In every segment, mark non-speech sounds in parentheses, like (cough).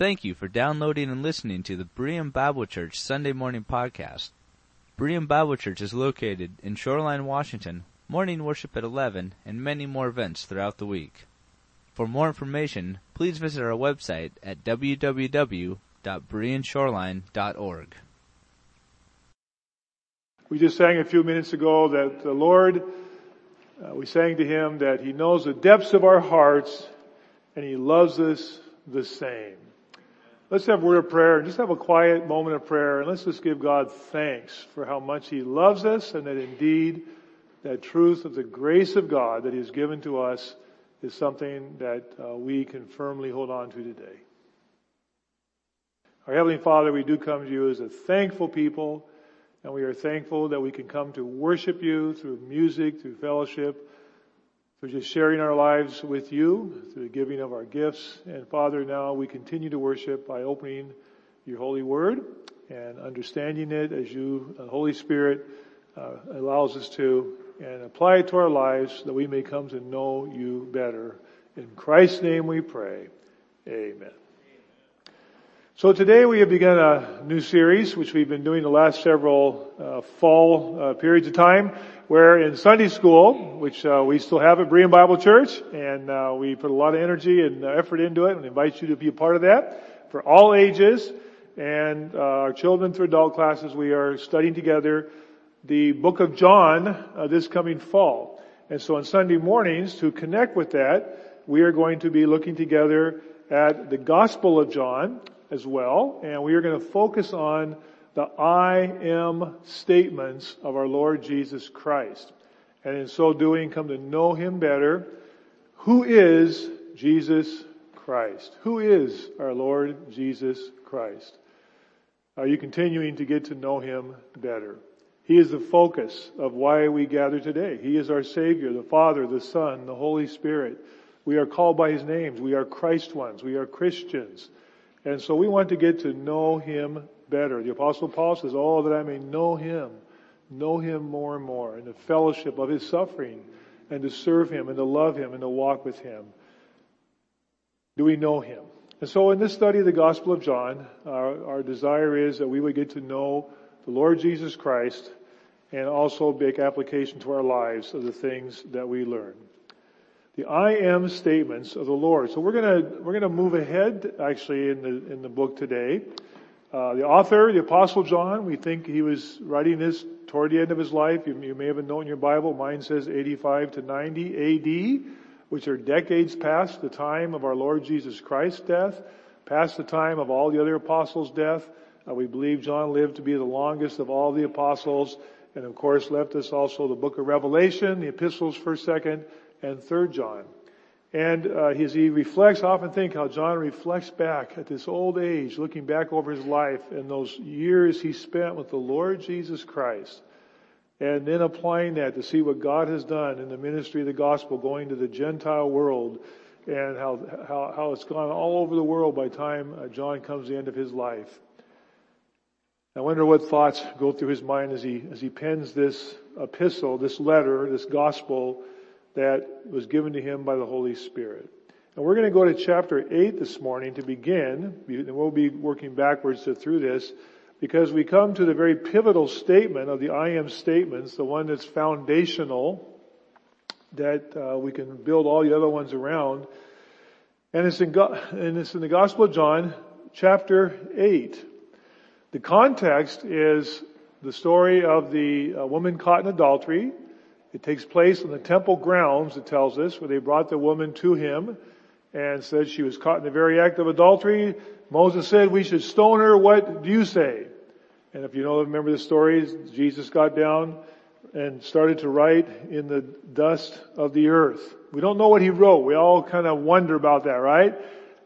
Thank you for downloading and listening to the Berean Bible Church Sunday Morning Podcast. Berean Bible Church is located in Shoreline, Washington, morning worship at 11, and many more events throughout the week. For more information, please visit our website at www.bereanshoreline.org. We just sang a few minutes ago that the Lord, uh, we sang to Him that He knows the depths of our hearts and He loves us the same. Let's have a word of prayer and just have a quiet moment of prayer and let's just give God thanks for how much He loves us and that indeed that truth of the grace of God that He has given to us is something that uh, we can firmly hold on to today. Our Heavenly Father, we do come to you as a thankful people and we are thankful that we can come to worship you through music, through fellowship, through just sharing our lives with you, through the giving of our gifts. And Father, now we continue to worship by opening your holy word and understanding it as you, the Holy Spirit, uh, allows us to and apply it to our lives that we may come to know you better. In Christ's name we pray. Amen. So today we have begun a new series, which we've been doing the last several uh, fall uh, periods of time, where in Sunday school, which uh, we still have at Berean Bible Church, and uh, we put a lot of energy and effort into it, and invite you to be a part of that for all ages. And uh, our children through adult classes, we are studying together the book of John uh, this coming fall. And so on Sunday mornings, to connect with that, we are going to be looking together at the Gospel of John as well, and we are going to focus on the I am statements of our Lord Jesus Christ. And in so doing, come to know Him better. Who is Jesus Christ? Who is our Lord Jesus Christ? Are you continuing to get to know Him better? He is the focus of why we gather today. He is our Savior, the Father, the Son, the Holy Spirit. We are called by His names. We are Christ ones. We are Christians. And so we want to get to know Him better. The apostle Paul says, oh, that I may know him, know him more and more in the fellowship of his suffering and to serve him and to love him and to walk with him. Do we know him? And so in this study of the Gospel of John, our, our desire is that we would get to know the Lord Jesus Christ and also make application to our lives of the things that we learn. The I am statements of the Lord. So we're gonna, we're gonna move ahead actually in the, in the book today. Uh, the author, the Apostle John, we think he was writing this toward the end of his life. You, you may have known in your Bible. Mine says 85 to 90 AD, which are decades past the time of our Lord Jesus Christ's death, past the time of all the other apostles' death. Uh, we believe John lived to be the longest of all the apostles, and of course left us also the book of Revelation, the epistles, first, second, and third John. And uh, as he reflects, often think how John reflects back at this old age, looking back over his life and those years he spent with the Lord Jesus Christ, and then applying that to see what God has done in the ministry of the gospel, going to the Gentile world, and how how, how it's gone all over the world by the time uh, John comes to the end of his life. I wonder what thoughts go through his mind as he as he pens this epistle, this letter, this gospel that was given to him by the Holy Spirit. And we're going to go to chapter 8 this morning to begin, and we'll be working backwards through this, because we come to the very pivotal statement of the I am statements, the one that's foundational, that uh, we can build all the other ones around. And it's, in and it's in the Gospel of John, chapter 8. The context is the story of the uh, woman caught in adultery, it takes place in the temple grounds, it tells us, where they brought the woman to him and said she was caught in the very act of adultery. Moses said we should stone her. What do you say? And if you know, remember the stories, Jesus got down and started to write in the dust of the earth. We don't know what he wrote. We all kind of wonder about that, right?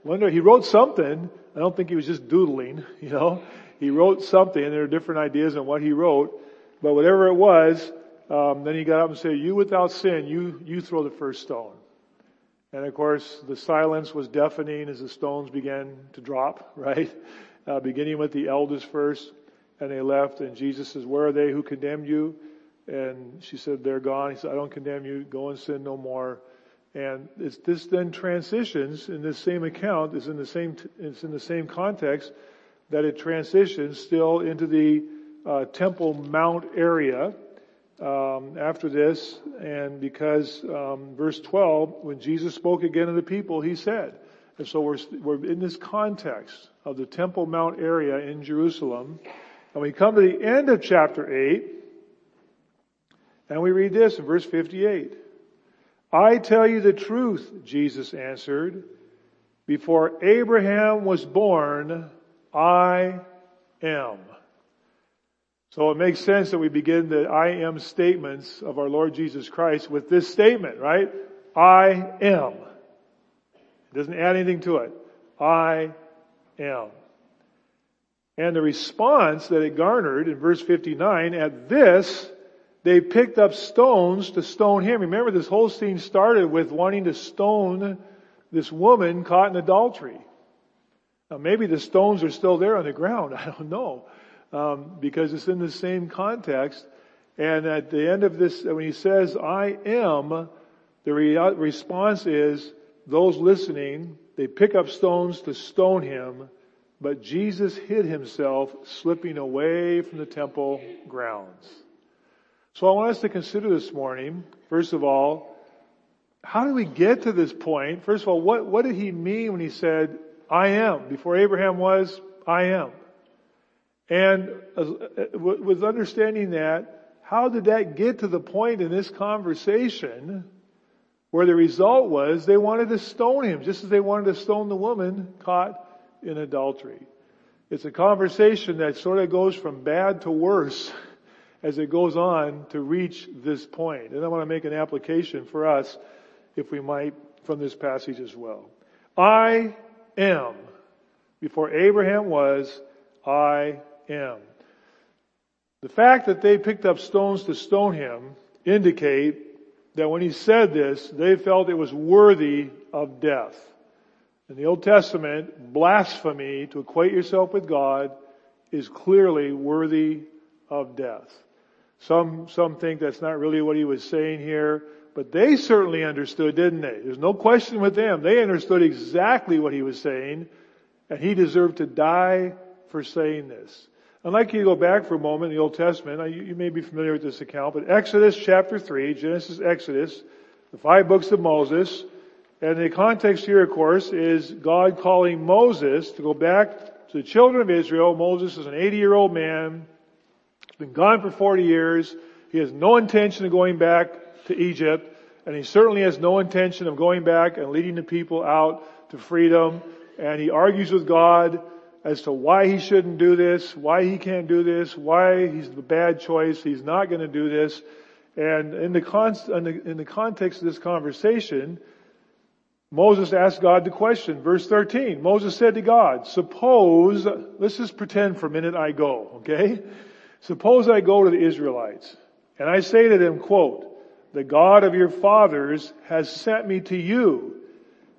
Wonder, he wrote something. I don't think he was just doodling, (laughs) you know. He wrote something there are different ideas on what he wrote. But whatever it was, um, then he got up and said, you without sin, you, you throw the first stone. And of course, the silence was deafening as the stones began to drop, (laughs) right? Uh, beginning with the eldest first, and they left, and Jesus says, where are they who condemned you? And she said, they're gone. He said, I don't condemn you. Go and sin no more. And it's this then transitions in this same account, is in the same, it's in the same context that it transitions still into the uh, Temple Mount area um, after this. And because um, verse 12, when Jesus spoke again to the people, he said, and so we're, we're in this context of the Temple Mount area in Jerusalem. And we come to the end of chapter 8, and we read this in verse 58. I tell you the truth, Jesus answered. Before Abraham was born, I am. So it makes sense that we begin the I am statements of our Lord Jesus Christ with this statement, right? I am. It doesn't add anything to it. I am. And the response that it garnered in verse 59, at this, they picked up stones to stone him. Remember, this whole scene started with wanting to stone this woman caught in adultery. Now, maybe the stones are still there on the ground. (laughs) I don't know. Um, because it's in the same context. And at the end of this, when he says, I am, the re- response is, those listening, they pick up stones to stone him, but Jesus hid himself, slipping away from the temple grounds. So I want us to consider this morning, first of all, how did we get to this point? First of all, what, what did he mean when he said, I am? Before Abraham was, I am. And uh, with understanding that, how did that get to the point in this conversation where the result was they wanted to stone him, just as they wanted to stone the woman caught in adultery? It's a conversation that sort of goes from bad to worse as it goes on to reach this point. And I want to make an application for us, if we might, from this passage as well. I am. Before Abraham was, I am. The fact that they picked up stones to stone him indicate that when he said this, they felt it was worthy of death. In the Old Testament, blasphemy, to equate yourself with God, is clearly worthy of death. Some, some think that's not really what he was saying here, but they certainly understood, didn't they? There's no question with them. They understood exactly what he was saying, and he deserved to die for saying this. I'd like you to go back for a moment in the Old Testament. You, may be familiar with this account, but Exodus chapter 3, Genesis, Exodus, the five books of Moses, and the context here, of course, is God calling Moses to go back to the children of Israel. Moses is an 80 year old man He's been gone for 40 years. He has no intention of going back to Egypt, and he certainly has no intention of going back and leading the people out to freedom. And he argues with God as to why he shouldn't do this, why he can't do this, why he's the bad choice, he's not going to do this. And in the, con- in the, in the context of this conversation, Moses asked God the question, verse 13. Moses said to God, suppose, let's just pretend for a minute I go, okay? Suppose I go to the Israelites and I say to them, quote, the God of your fathers has sent me to you.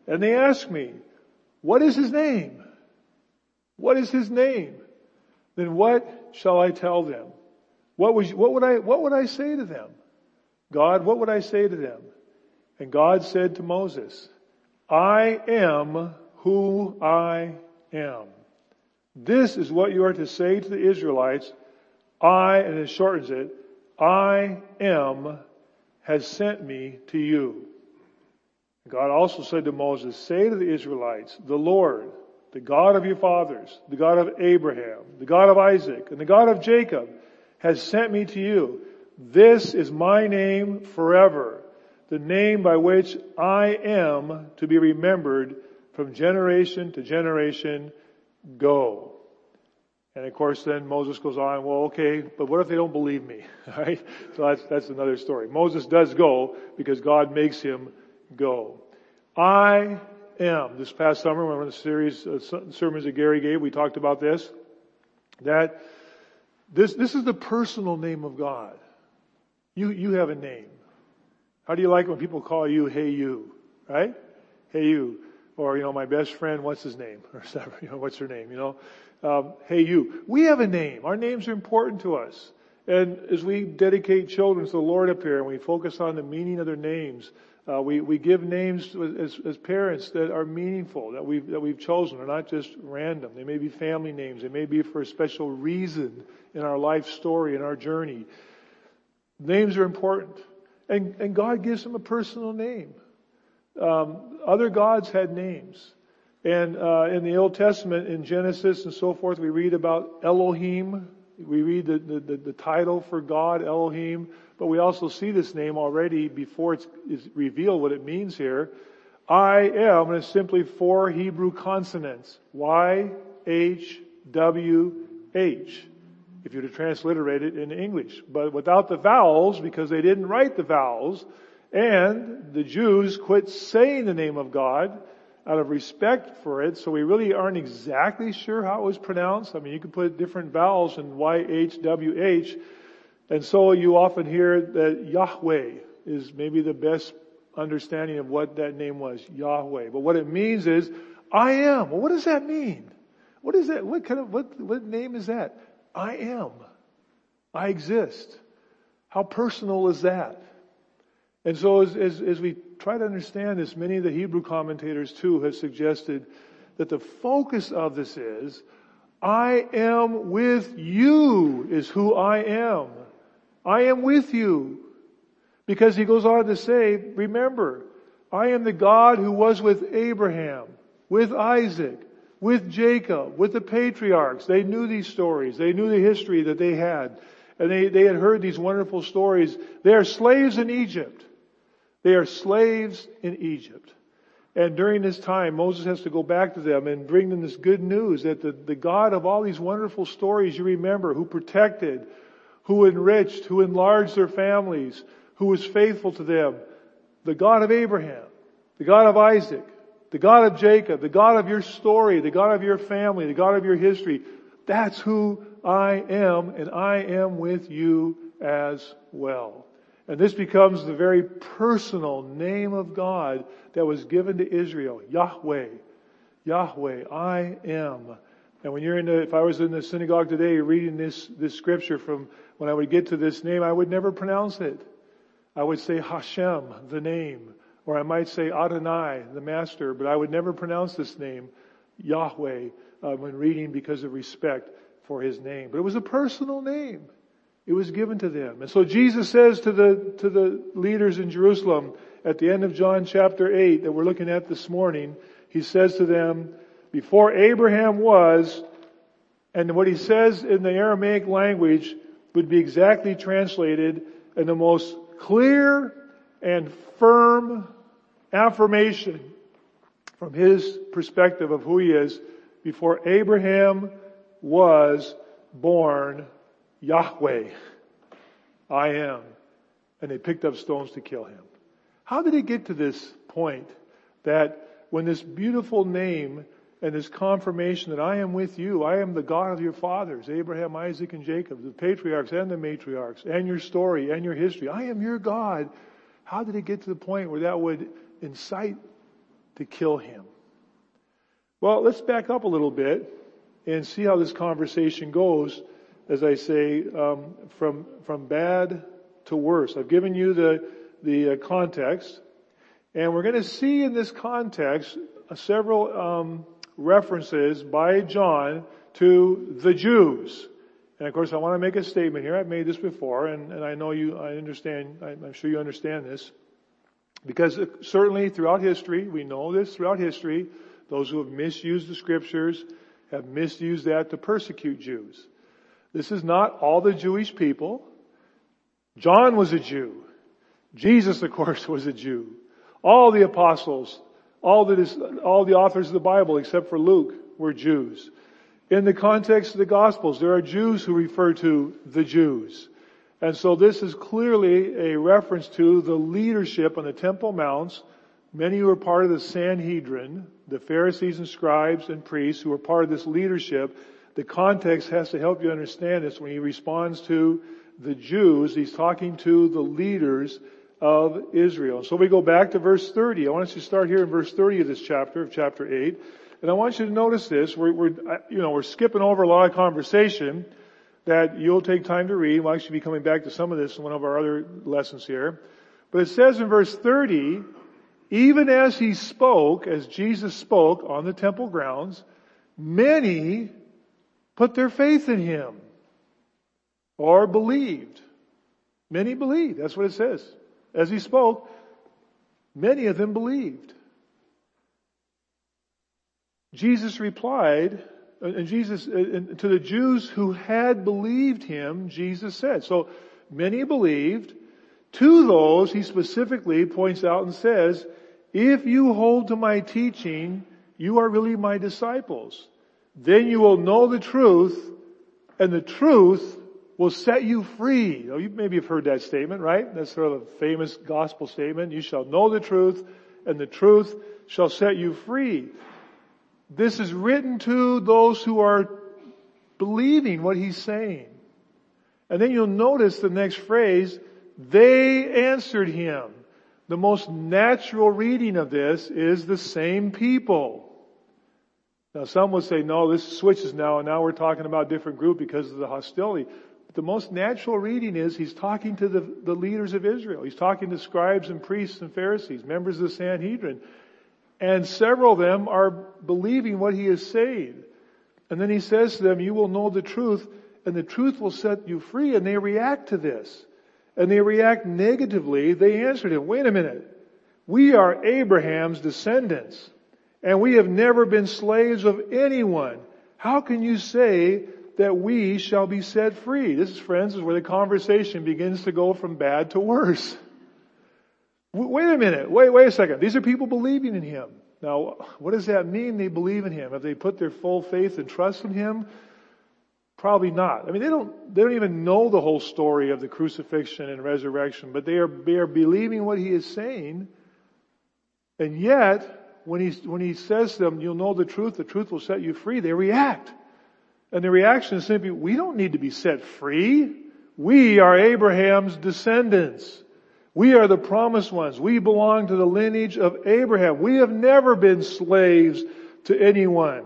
And they ask me, what is his name? What is his name? Then what shall I tell them? What, was, what would I, what would I say to them? God, what would I say to them? And God said to Moses, I am who I am. This is what you are to say to the Israelites I, and it shortens it, I am has sent me to you. God also said to Moses, say to the Israelites, the Lord, the God of your fathers, the God of Abraham, the God of Isaac, and the God of Jacob has sent me to you. This is my name forever, the name by which I am to be remembered from generation to generation. Go. And of course then Moses goes on, well okay, but what if they don't believe me? (laughs) right? So that's, that's another story. Moses does go because God makes him go. I am. This past summer, were in the series of sermons that Gary gave, we talked about this. That this, this is the personal name of God. You, you have a name. How do you like when people call you, hey you? Right? Hey you. Or, you know, my best friend, what's his name? (laughs) Or, you know, what's her name? You know? um, hey you. We have a name. Our names are important to us. And as we dedicate children to the Lord up here and we focus on the meaning of their names, Uh, we, we give names as, as parents that are meaningful, that we've, that we've chosen. They're not just random. They may be family names. They may be for a special reason in our life story, in our journey. Names are important. And, and God gives them a personal name. Um, other gods had names. And uh, in the Old Testament, in Genesis and so forth, we read about Elohim. We read the, the, the title for God, Elohim. But we also see this name already before it's, it's revealed what it means here. I am, and it's simply four Hebrew consonants. Y, H, W, H. If you were to transliterate it in English. But without the vowels, because they didn't write the vowels, and the Jews quit saying the name of God out of respect for it, so we really aren't exactly sure how it was pronounced. I mean, you could put different vowels in Y, H, W, H, and so you often hear that Yahweh is maybe the best understanding of what that name was, Yahweh. But what it means is, I am. Well, what does that mean? What is that? What kind of, what, what name is that? I am. I exist. How personal is that? And so as, as, as we try to understand this, many of the Hebrew commentators too have suggested that the focus of this is, I am with you is who I am. I am with you. Because he goes on to say, remember, I am the God who was with Abraham, with Isaac, with Jacob, with the patriarchs. They knew these stories. They knew the history that they had. And they, they had heard these wonderful stories. They are slaves in Egypt. They are slaves in Egypt. And during this time, Moses has to go back to them and bring them this good news that the, the God of all these wonderful stories you remember, who protected, who enriched, who enlarged their families, who was faithful to them. The God of Abraham, the God of Isaac, the God of Jacob, the God of your story, the God of your family, the God of your history. That's who I am and I am with you as well. And this becomes the very personal name of God that was given to Israel. Yahweh. Yahweh. I am. And when you're in the, if I was in the synagogue today reading this, this scripture from when I would get to this name, I would never pronounce it. I would say Hashem, the name, or I might say Adonai, the master, but I would never pronounce this name, Yahweh, uh, when reading because of respect for his name. But it was a personal name. It was given to them. And so Jesus says to the, to the leaders in Jerusalem at the end of John chapter 8 that we're looking at this morning, he says to them, before Abraham was, and what he says in the Aramaic language would be exactly translated in the most clear and firm affirmation from his perspective of who he is before Abraham was born Yahweh. I am. And they picked up stones to kill him. How did it get to this point that when this beautiful name and this confirmation that I am with you. I am the God of your fathers, Abraham, Isaac, and Jacob, the patriarchs and the matriarchs, and your story and your history. I am your God. How did it get to the point where that would incite to kill him? Well, let's back up a little bit and see how this conversation goes, as I say, um, from, from bad to worse. I've given you the, the uh, context, and we're going to see in this context uh, several um, references by John to the Jews. And of course, I want to make a statement here. I've made this before, and, and I know you, I understand, I'm sure you understand this. Because uh, certainly throughout history, we know this throughout history, those who have misused the scriptures have misused that to persecute Jews. This is not all the Jewish people. John was a Jew. Jesus, of course, was a Jew. All the apostles, all, that is, all the authors of the Bible, except for Luke, were Jews. In the context of the Gospels, there are Jews who refer to the Jews. And so this is clearly a reference to the leadership on the Temple Mounts, many who were part of the Sanhedrin, the Pharisees and scribes and priests who were part of this leadership. The context has to help you understand this when he responds to the Jews. He's talking to the leaders of Israel. So we go back to verse 30. I want us to start here in verse 30 of this chapter, of chapter 8. And I want you to notice this. We're, we're, you know, we're skipping over a lot of conversation that you'll take time to read. We'll actually be coming back to some of this in one of our other lessons here. But it says in verse 30, even as he spoke, as Jesus spoke on the temple grounds, many put their faith in him or believed. Many believed. That's what it says. As he spoke, many of them believed. Jesus replied, uh, and Jesus, uh, to the Jews who had believed him, Jesus said, so many believed. To those, he specifically points out and says, if you hold to my teaching, you are really my disciples. Then you will know the truth, and the truth will set you free. Oh, you maybe have heard that statement, right? That's sort of a famous gospel statement. You shall know the truth, and the truth shall set you free. This is written to those who are believing what he's saying. And then you'll notice the next phrase, they answered him. The most natural reading of this is the same people. Now some would say, no, this switches now and now we're talking about a different group because of the hostility. The most natural reading is he's talking to the, the leaders of Israel. He's talking to scribes and priests and Pharisees, members of the Sanhedrin. And several of them are believing what he is saying. And then he says to them, you will know the truth and the truth will set you free. And they react to this. And they react negatively. They answered him, wait a minute. We are Abraham's descendants and we have never been slaves of anyone. How can you say that we shall be set free? This is friends, is where the conversation begins to go from bad to worse. Wait a minute. Wait, wait a second. These are people believing in Him. Now, what does that mean they believe in Him? Have they put their full faith and trust in Him? Probably not. I mean, they don't, they don't even know the whole story of the crucifixion and resurrection, but they are, they are believing what He is saying. And yet, when he, when he says to them, you'll know the truth, the truth will set you free, they react. And the reaction is simply, we don't need to be set free. We are Abraham's descendants. We are the promised ones. We belong to the lineage of Abraham. We have never been slaves to anyone.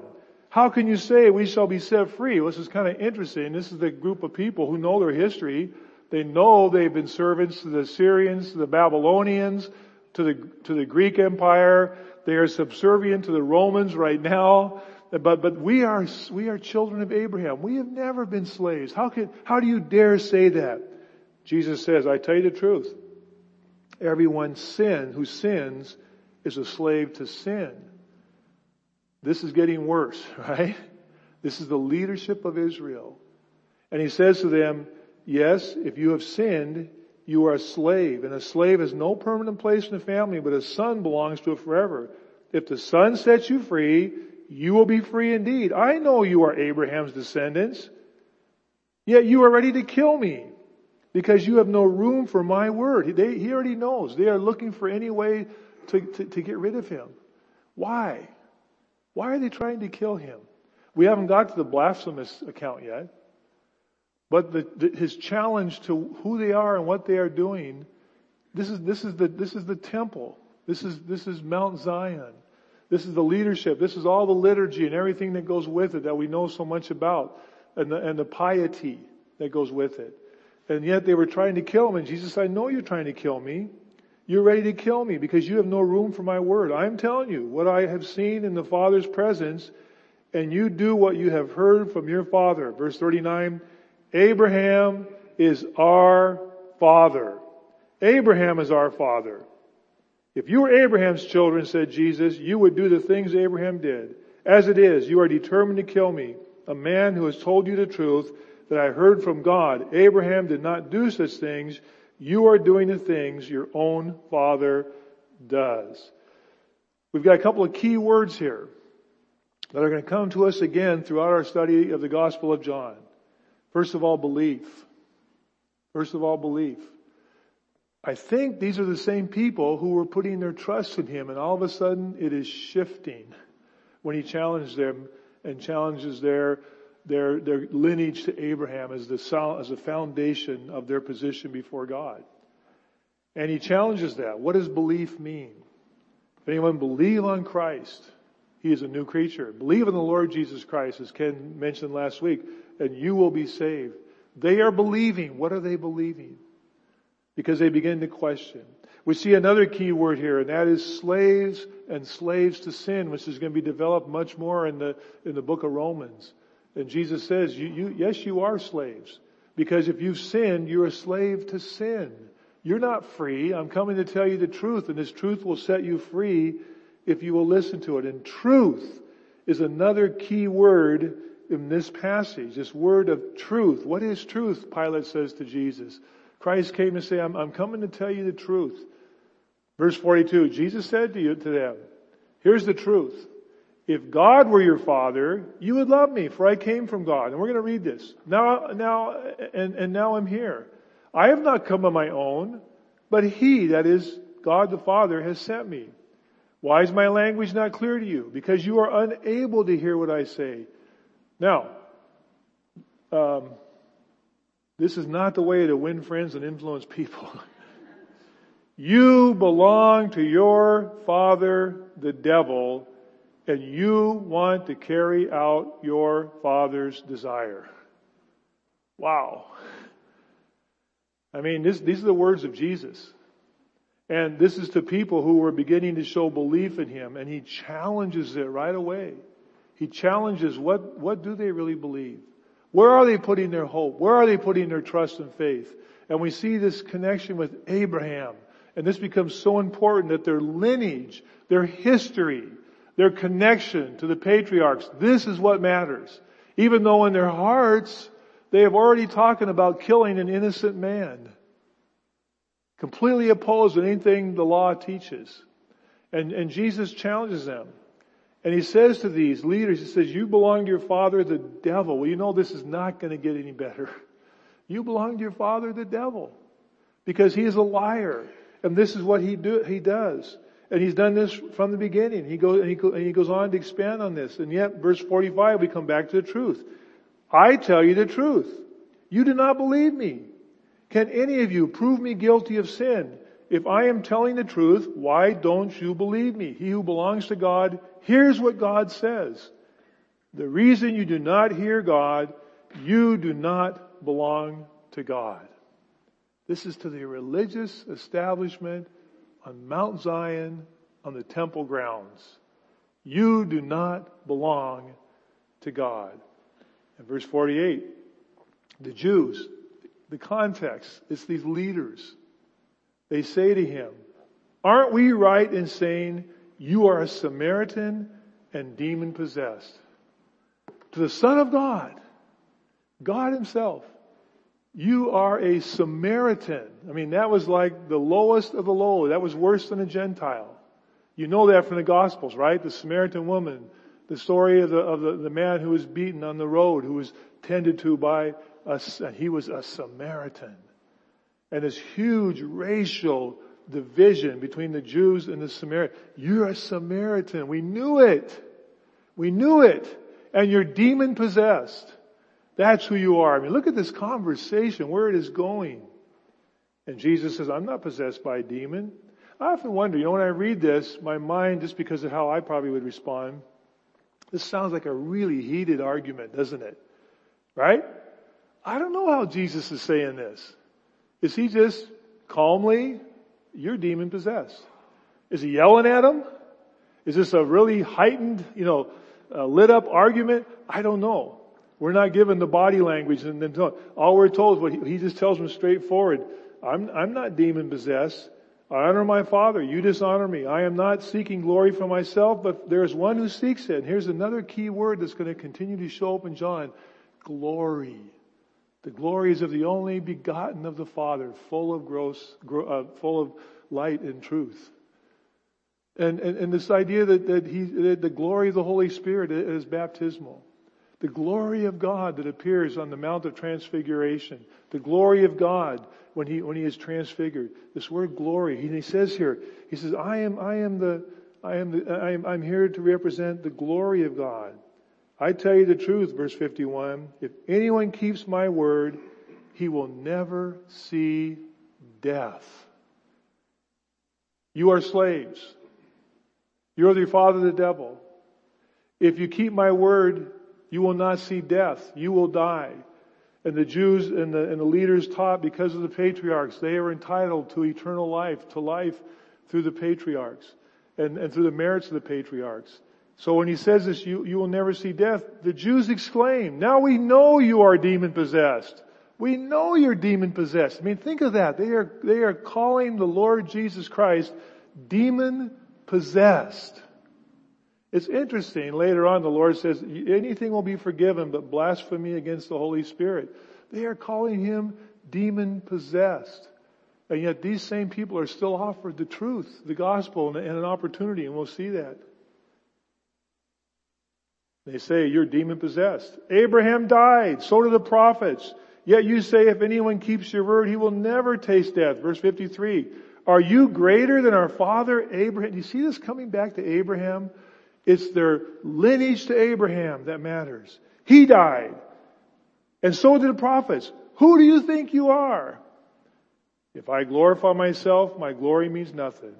How can you say we shall be set free? Well, this is kind of interesting. This is the group of people who know their history. They know they've been servants to the Syrians, to the Babylonians, to the, to the Greek Empire. They are subservient to the Romans right now. But, but we are, we are children of Abraham. We have never been slaves. How can, how do you dare say that? Jesus says, I tell you the truth. Everyone sin who sins is a slave to sin. This is getting worse, (laughs) right? This is the leadership of Israel. And he says to them, yes, if you have sinned, you are a slave. And a slave has no permanent place in the family, but a son belongs to it forever. If the son sets you free, you will be free indeed. I know you are Abraham's descendants, yet you are ready to kill me because you have no room for my word. They, he already knows. They are looking for any way to, to, to get rid of him. Why? Why are they trying to kill him? We haven't got to the blasphemous account yet. But the, the, his challenge to who they are and what they are doing, this is, this is the, this is the temple. This is, this is Mount Zion. This is the leadership. This is all the liturgy and everything that goes with it that we know so much about and the, and the piety that goes with it. And yet they were trying to kill him. And Jesus said, I know you're trying to kill me. You're ready to kill me because you have no room for my word. I'm telling you what I have seen in the Father's presence and you do what you have heard from your Father. Verse 39, Abraham is our Father. Abraham is our Father. If you were Abraham's children, said Jesus, you would do the things Abraham did. As it is, you are determined to kill me, a man who has told you the truth that I heard from God. Abraham did not do such things. You are doing the things your own father does. We've got a couple of key words here that are going to come to us again throughout our study of the Gospel of John. First of all, belief. First of all, belief. I think these are the same people who were putting their trust in him and all of a sudden it is shifting when he challenges them and challenges their their, their lineage to Abraham as the, as the foundation of their position before God. And he challenges that. What does belief mean? If anyone believe on Christ, he is a new creature. Believe in the Lord Jesus Christ, as Ken mentioned last week, and you will be saved. They are believing. What are they believing? Because they begin to question. We see another key word here, and that is slaves and slaves to sin, which is going to be developed much more in the, in the book of Romans. And Jesus says, you, you, yes, you are slaves. Because if you've sinned, you're a slave to sin. You're not free. I'm coming to tell you the truth, and this truth will set you free if you will listen to it. And truth is another key word in this passage, this word of truth. What is truth? Pilate says to Jesus. Christ came to say, I'm, I'm coming to tell you the truth. Verse 42, Jesus said to you, to them, here's the truth. If God were your father, you would love me, for I came from God. And we're going to read this. Now, now, and, and now I'm here. I have not come on my own, but he, that is God the Father, has sent me. Why is my language not clear to you? Because you are unable to hear what I say. Now, um, this is not the way to win friends and influence people. (laughs) You belong to your father, the devil, and you want to carry out your father's desire. Wow. I mean, this, these are the words of Jesus. And this is to people who were beginning to show belief in him, and he challenges it right away. He challenges what, what do they really believe? Where are they putting their hope? Where are they putting their trust and faith? And we see this connection with Abraham and this becomes so important that their lineage, their history, their connection to the patriarchs, this is what matters. Even though in their hearts, they have already talking about killing an innocent man. Completely opposed to anything the law teaches. And, and Jesus challenges them. And he says to these leaders, he says, you belong to your father, the devil. Well, you know this is not going to get any better. You belong to your father, the devil. Because he is a liar. And this is what he do, he does. And he's done this from the beginning. He goes, and he, and he goes on to expand on this. And yet, verse 45, we come back to the truth. I tell you the truth. You do not believe me. Can any of you prove me guilty of sin? If I am telling the truth, why don't you believe me? He who belongs to God hears what God says. The reason you do not hear God, you do not belong to God. This is to the religious establishment on Mount Zion on the temple grounds. You do not belong to God. In verse 48, the Jews, the context, it's these leaders. They say to him, aren't we right in saying you are a Samaritan and demon possessed? To the Son of God, God himself, you are a Samaritan. I mean, that was like the lowest of the low. That was worse than a Gentile. You know that from the Gospels, right? The Samaritan woman, the story of the, of the, the man who was beaten on the road, who was tended to by a, he was a Samaritan. And this huge racial division between the Jews and the Samaritans. You're a Samaritan. We knew it. We knew it. And you're demon possessed. That's who you are. I mean, look at this conversation, where it is going. And Jesus says, I'm not possessed by a demon. I often wonder, you know, when I read this, my mind, just because of how I probably would respond, this sounds like a really heated argument, doesn't it? Right? I don't know how Jesus is saying this. Is he just calmly, you're demon possessed? Is he yelling at him? Is this a really heightened, you know, uh, lit up argument? I don't know. We're not given the body language and then all we're told is what he, he just tells them straightforward. I'm, I'm not demon possessed. I honor my father. You dishonor me. I am not seeking glory for myself, but there is one who seeks it. And here's another key word that's going to continue to show up in John. Glory. The glory is of the only begotten of the Father, full of gross, uh, full of light and truth. And, and, and this idea that, that he, that the glory of the Holy Spirit is baptismal. The glory of God that appears on the Mount of Transfiguration. The glory of God when he, when he is transfigured. This word glory, he, he says here, he says, I am, I am the, I am the, I am, I'm here to represent the glory of God. I tell you the truth, verse 51, if anyone keeps my word, he will never see death. You are slaves. You're the father of the devil. If you keep my word, you will not see death. You will die. And the Jews and the, and the leaders taught because of the patriarchs, they are entitled to eternal life, to life through the patriarchs and, and through the merits of the patriarchs. So when he says this, you, you will never see death, the Jews exclaim, now we know you are demon possessed. We know you're demon possessed. I mean, think of that. They are, they are calling the Lord Jesus Christ demon possessed. It's interesting. Later on, the Lord says, anything will be forgiven but blasphemy against the Holy Spirit. They are calling him demon possessed. And yet these same people are still offered the truth, the gospel, and an opportunity, and we'll see that. They say, you're demon possessed. Abraham died. So did the prophets. Yet you say, if anyone keeps your word, he will never taste death. Verse 53. Are you greater than our father Abraham? Do you see this coming back to Abraham? It's their lineage to Abraham that matters. He died. And so did the prophets. Who do you think you are? If I glorify myself, my glory means nothing.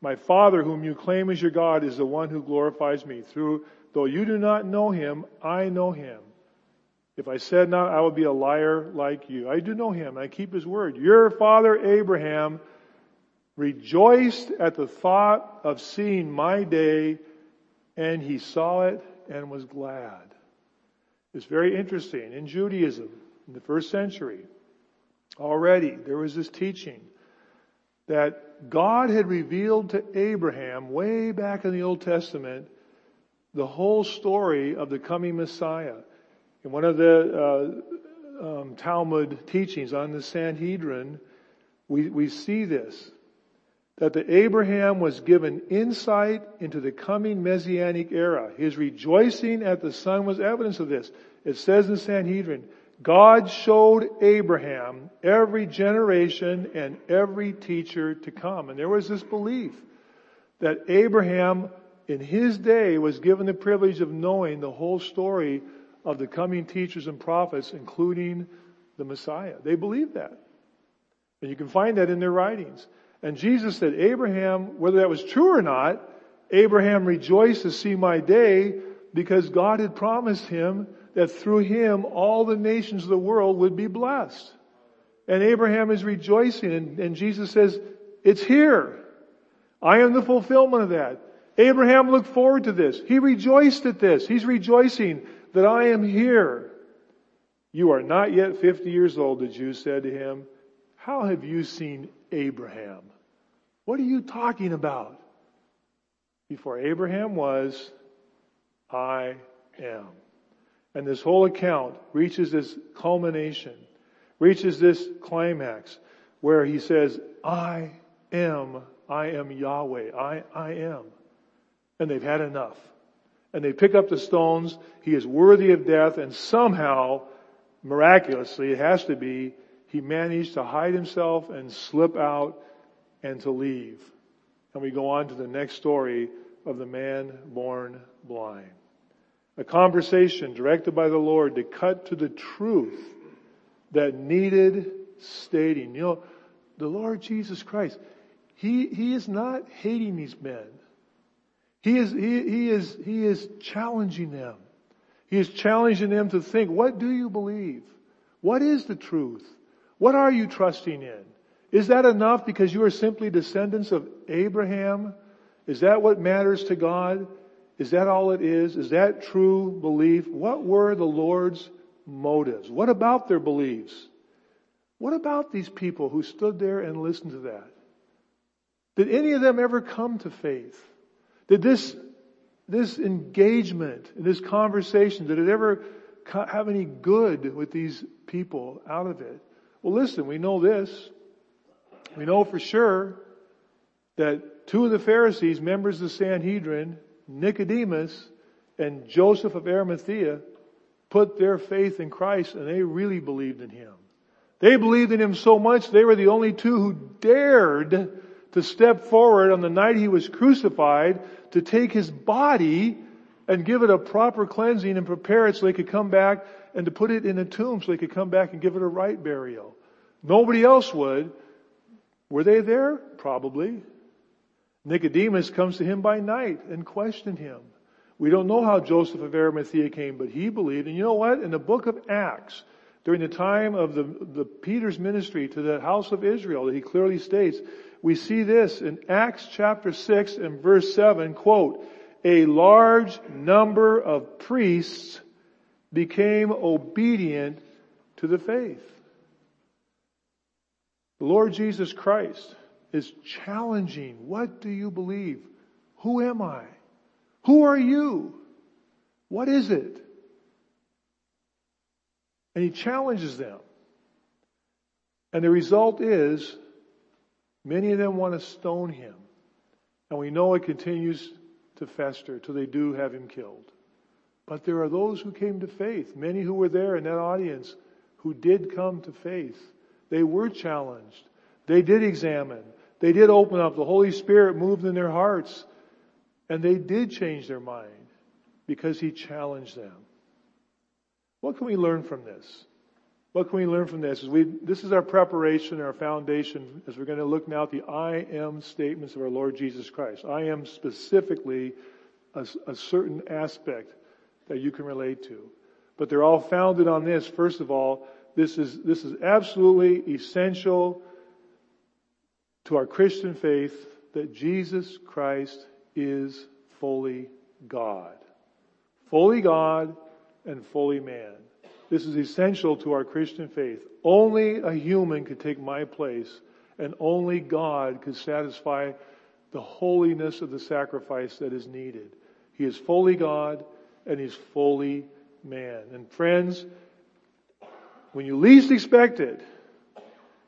My Father, whom you claim as your God, is the one who glorifies me. Through, though you do not know him, I know him. If I said not, I would be a liar like you. I do know him. I keep his word. Your father Abraham rejoiced at the thought of seeing my day and he saw it and was glad. It's very interesting. In Judaism, in the first century, already there was this teaching that God had revealed to Abraham way back in the Old Testament the whole story of the coming Messiah. In one of the uh, um, Talmud teachings on the Sanhedrin, we, we see this. That the Abraham was given insight into the coming Messianic era. His rejoicing at the Son was evidence of this. It says in the Sanhedrin, God showed Abraham every generation and every teacher to come. And there was this belief that Abraham in his day was given the privilege of knowing the whole story of the coming teachers and prophets, including the Messiah. They believed that. And you can find that in their writings. And Jesus said, Abraham, whether that was true or not, Abraham rejoiced to see my day because God had promised him that through him all the nations of the world would be blessed. And Abraham is rejoicing and, and Jesus says, it's here. I am the fulfillment of that. Abraham looked forward to this. He rejoiced at this. He's rejoicing that I am here. You are not yet 50 years old, the Jews said to him. How have you seen Abraham? What are you talking about? Before Abraham was, I am. And this whole account reaches this culmination, reaches this climax where he says, I am, I am Yahweh, I, I am. And they've had enough and they pick up the stones. He is worthy of death and somehow, miraculously, it has to be, he managed to hide himself and slip out and to leave. And we go on to the next story of the man born blind. A conversation directed by the Lord to cut to the truth that needed stating. You know, the Lord Jesus Christ, He, He is not hating these men. He is, he, he is, he is challenging them. He is challenging them to think, what do you believe? What is the truth? What are you trusting in? Is that enough because you are simply descendants of Abraham? Is that what matters to God? Is that all it is? Is that true belief? What were the Lord's motives? What about their beliefs? What about these people who stood there and listened to that? Did any of them ever come to faith? Did this, this engagement, this conversation, did it ever have any good with these people out of it? Well listen, we know this. We know for sure that two of the Pharisees, members of the Sanhedrin, Nicodemus and Joseph of Arimathea, put their faith in Christ and they really believed in Him. They believed in Him so much they were the only two who dared to step forward on the night he was crucified to take his body and give it a proper cleansing and prepare it so they could come back and to put it in a tomb so they could come back and give it a right burial. Nobody else would. Were they there? Probably. Nicodemus comes to him by night and questioned him. We don't know how Joseph of Arimathea came, but he believed. And you know what? In the book of Acts, during the time of the, the Peter's ministry to the house of Israel he clearly states, we see this in Acts chapter 6 and verse 7, quote, a large number of priests became obedient to the faith. The Lord Jesus Christ is challenging, what do you believe? Who am I? Who are you? What is it? And he challenges them. And the result is many of them want to stone him. And we know it continues to fester till they do have him killed. But there are those who came to faith, many who were there in that audience who did come to faith. They were challenged. They did examine. They did open up. The Holy Spirit moved in their hearts. And they did change their mind because He challenged them. What can we learn from this? What can we learn from this? We, this is our preparation, our foundation, as we're going to look now at the I am statements of our Lord Jesus Christ. I am specifically a, a certain aspect that you can relate to. But they're all founded on this. First of all, this is, this is absolutely essential to our Christian faith that Jesus Christ is fully God. Fully God and fully man. This is essential to our Christian faith. Only a human could take my place and only God could satisfy the holiness of the sacrifice that is needed. He is fully God and He's fully man. And friends, when you least expect it,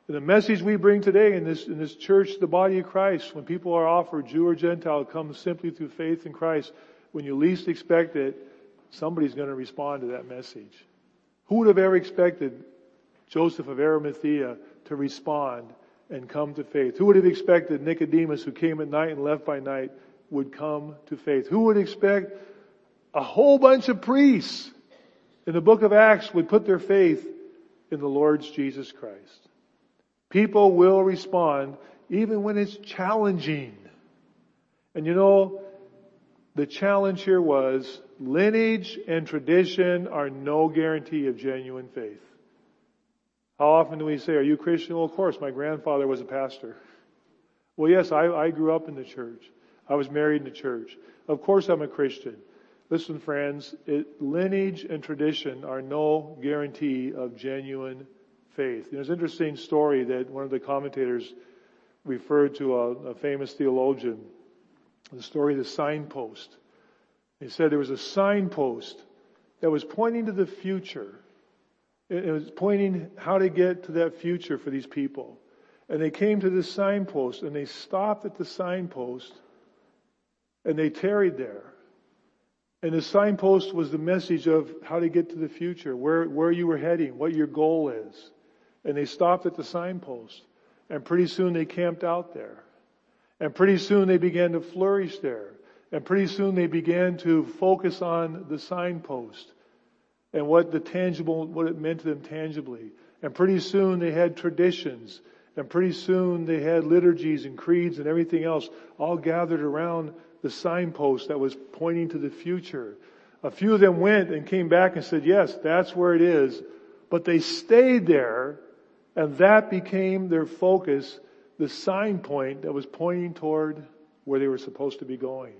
the message we bring today in this, in this church, the body of Christ, when people are offered, Jew or Gentile, comes simply through faith in Christ, when you least expect it, somebody's going to respond to that message. Who would have ever expected Joseph of Arimathea to respond and come to faith? Who would have expected Nicodemus, who came at night and left by night, would come to faith? Who would expect a whole bunch of priests in the book of Acts would put their faith in the Lord Jesus Christ? People will respond even when it's challenging. And you know, the challenge here was lineage and tradition are no guarantee of genuine faith. How often do we say, are you Christian? Well, of course, my grandfather was a pastor. Well, yes, I, I grew up in the church. I was married in the church. Of course I'm a Christian. Listen, friends, it, lineage and tradition are no guarantee of genuine faith. There's an interesting story that one of the commentators referred to a, a famous theologian the story of the signpost. He said there was a signpost that was pointing to the future. It was pointing how to get to that future for these people. And they came to this signpost and they stopped at the signpost and they tarried there. And the signpost was the message of how to get to the future, where, where you were heading, what your goal is. And they stopped at the signpost. And pretty soon they camped out there. And pretty soon they began to flourish there. And pretty soon they began to focus on the signpost and what the tangible, what it meant to them tangibly. And pretty soon they had traditions. And pretty soon they had liturgies and creeds and everything else all gathered around the signpost that was pointing to the future. A few of them went and came back and said, yes, that's where it is. But they stayed there and that became their focus the sign point that was pointing toward where they were supposed to be going.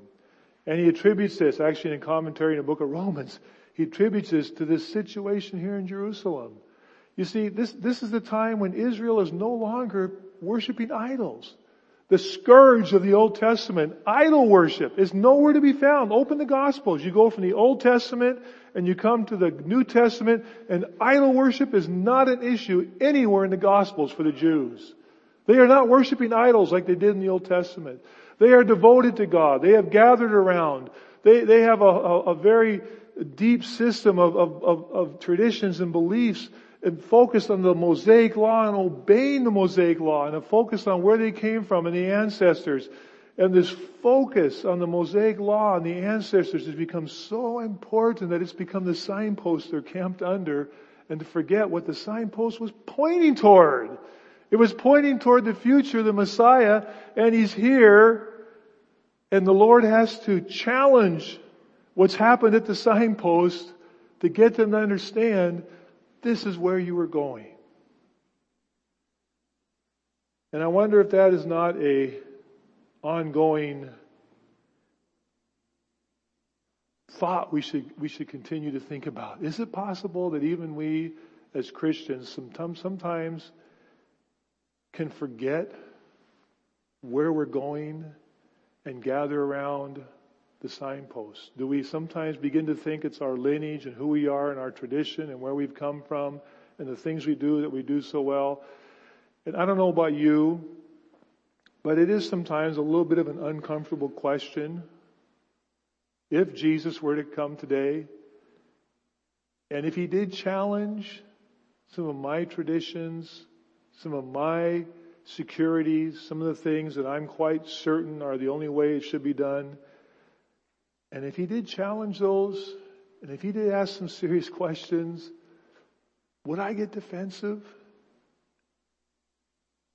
And he attributes this, actually in a commentary in the book of Romans, he attributes this to this situation here in Jerusalem. You see, this, this is the time when Israel is no longer worshiping idols. The scourge of the Old Testament, idol worship, is nowhere to be found. Open the Gospels. You go from the Old Testament and you come to the New Testament and idol worship is not an issue anywhere in the Gospels for the Jews. They are not worshiping idols like they did in the Old Testament. They are devoted to God. They have gathered around. They, they have a, a, a very deep system of, of, of, of traditions and beliefs and focused on the Mosaic law and obeying the Mosaic law and a focus on where they came from and the ancestors. And this focus on the Mosaic law and the ancestors has become so important that it's become the signpost they're camped under and to forget what the signpost was pointing toward. It was pointing toward the future, the Messiah, and He's here, and the Lord has to challenge what's happened at the signpost to get them to understand this is where you were going. And I wonder if that is not a ongoing thought we should, we should continue to think about. Is it possible that even we as Christians sometimes, sometimes can forget where we're going and gather around the signposts? Do we sometimes begin to think it's our lineage and who we are and our tradition and where we've come from and the things we do that we do so well? And I don't know about you, but it is sometimes a little bit of an uncomfortable question. If Jesus were to come today, and if he did challenge some of my traditions, some of my securities, some of the things that I'm quite certain are the only way it should be done. And if he did challenge those, and if he did ask some serious questions, would I get defensive?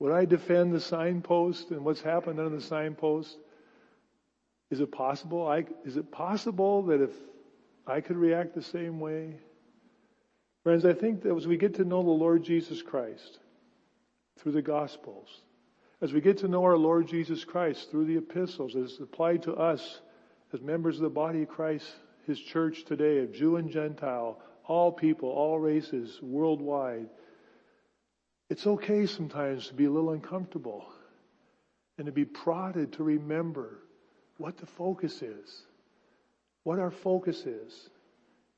Would I defend the signpost and what's happened on the signpost? Is it possible? I, is it possible that if I could react the same way? Friends, I think that as we get to know the Lord Jesus Christ through the Gospels, as we get to know our Lord Jesus Christ through the epistles, as applied to us as members of the body of Christ, His church today, of Jew and Gentile, all people, all races, worldwide, it's okay sometimes to be a little uncomfortable and to be prodded to remember what the focus is, what our focus is.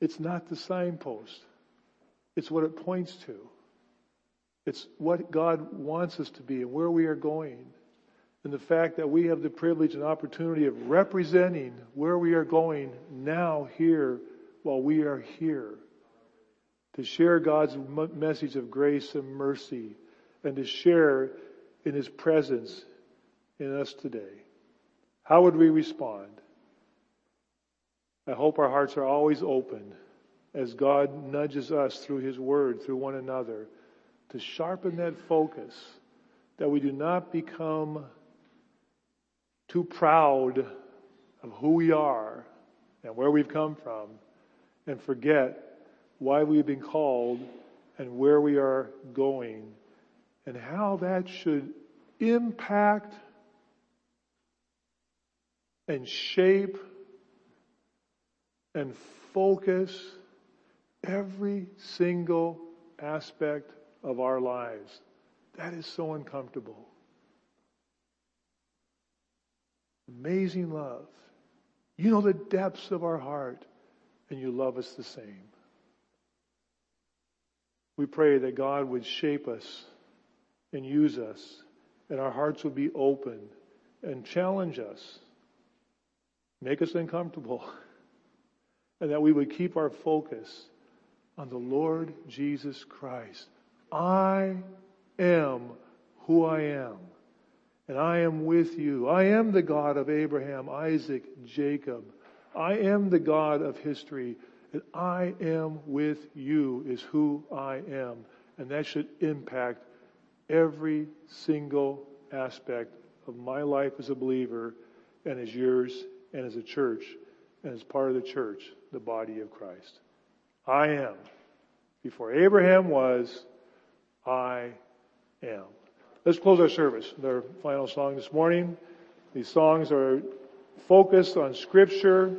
It's not the signpost. It's what it points to. It's what God wants us to be and where we are going. And the fact that we have the privilege and opportunity of representing where we are going now, here, while we are here. To share God's message of grace and mercy and to share in His presence in us today. How would we respond? I hope our hearts are always open as God nudges us through His Word, through one another, to sharpen that focus, that we do not become too proud of who we are and where we've come from and forget why we've been called and where we are going and how that should impact and shape and focus every single aspect of our lives. That is so uncomfortable. Amazing love. You know the depths of our heart, and you love us the same. We pray that God would shape us and use us, and our hearts would be open and challenge us, make us uncomfortable, (laughs) and that we would keep our focus on the Lord Jesus Christ. I am who I am. And I am with you. I am the God of Abraham, Isaac, Jacob. I am the God of history. And I am with you is who I am. And that should impact every single aspect of my life as a believer and as yours and as a church and as part of the church, the body of Christ. I am. Before Abraham was, I am. Let's close our service with our final song this morning. These songs are focused on scripture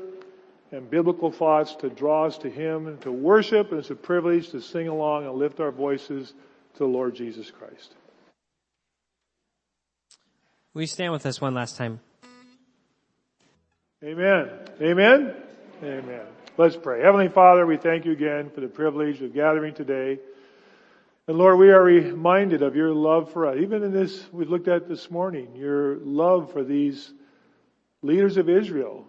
and biblical thoughts to draw us to Him and to worship, and it's a privilege to sing along and lift our voices to the Lord Jesus Christ. Will you stand with us one last time? Amen. Amen. Amen. Let's pray. Heavenly Father, we thank you again for the privilege of gathering today. And Lord, we are reminded of your love for us. Even in this, we looked at this morning, your love for these leaders of Israel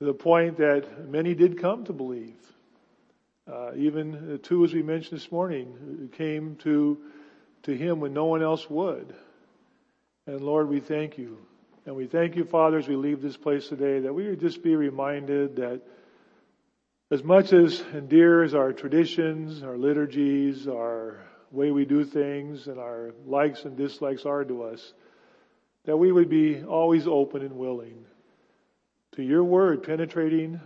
to the point that many did come to believe. Uh, even the two, as we mentioned this morning, came to, to him when no one else would. And Lord, we thank you. And we thank you, Father, as we leave this place today, that we would just be reminded that as much as and dear as our traditions, our liturgies, our way we do things, and our likes and dislikes are to us, that we would be always open and willing to your word penetrating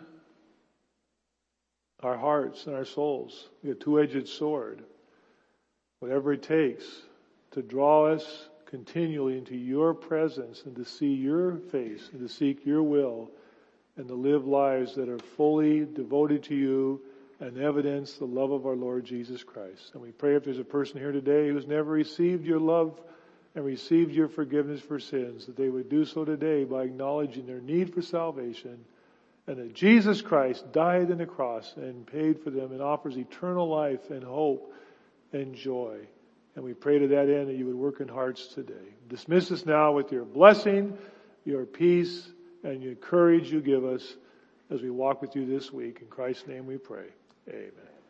our hearts and our souls, a two-edged sword. Whatever it takes to draw us continually into your presence and to see your face and to seek your will and to live lives that are fully devoted to you and evidence the love of our Lord Jesus Christ. And we pray if there's a person here today who's never received your love and received your forgiveness for sins, that they would do so today by acknowledging their need for salvation and that Jesus Christ died on the cross and paid for them and offers eternal life and hope and joy. And we pray to that end that you would work in hearts today. Dismiss us now with your blessing, your peace, and your courage you give us as we walk with you this week. In Christ's name we pray. Amen.